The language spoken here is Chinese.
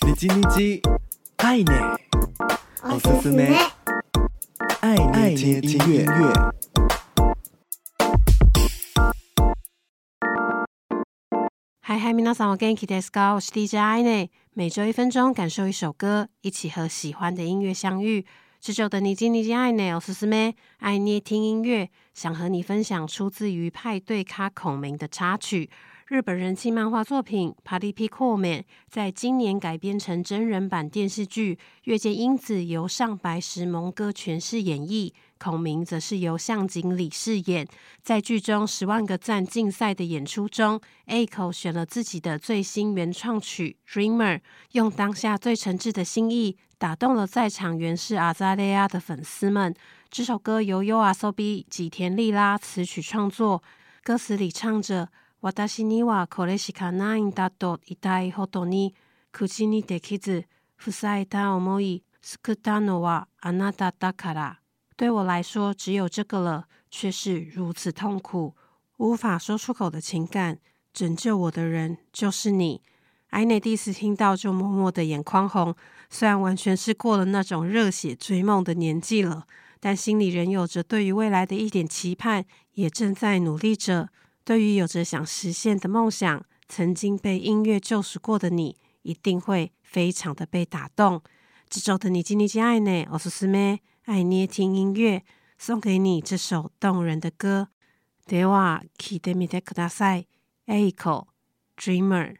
你叽你叽，爱你，おすすめ，爱爱听音乐。嗨嗨，皆さんお元気ですか？我是 DJ 爱内，每周一分钟，感受一首歌，一起和喜欢的音乐相遇。这周的你叽你叽爱内，おすすめ，爱捏听音乐，想和你分享出自于派对咖孔明的插曲。 日本人气漫画作品《パリピ孔明》在今年改编成真人版电视剧，月见英子由上白石萌歌诠释演绎，孔明则是由向井理饰演。在剧中十万个赞竞赛的演出中，A-ko 选了自己的最新原创曲《Dreamer》，用当下最诚挚的心意打动了在场原是阿扎蕾亚的粉丝们。这首歌由 YOASOBI 吉田莉拉词曲创作，歌词里唱着。 私にはこれしかないんだと言いたいほどに口にできず塞いだ思い救ったのはあなただから。对我来说，只有这个了，却是如此痛苦，无法说出口的情感。拯救我的人就是你。爱内第一次听到就默默的眼眶红，虽然完全是过了那种热血追梦的年纪了，但心里仍有着对于未来的一点期盼，也正在努力着。 对于有着想实现的梦想，曾经被音乐救赎过的你，一定会非常的被打动。这周的你叽你叽爱内，おすすめ，爱捏听音乐，送给你这首动人的歌。では、闻いてみてください。A-ko Dreamer。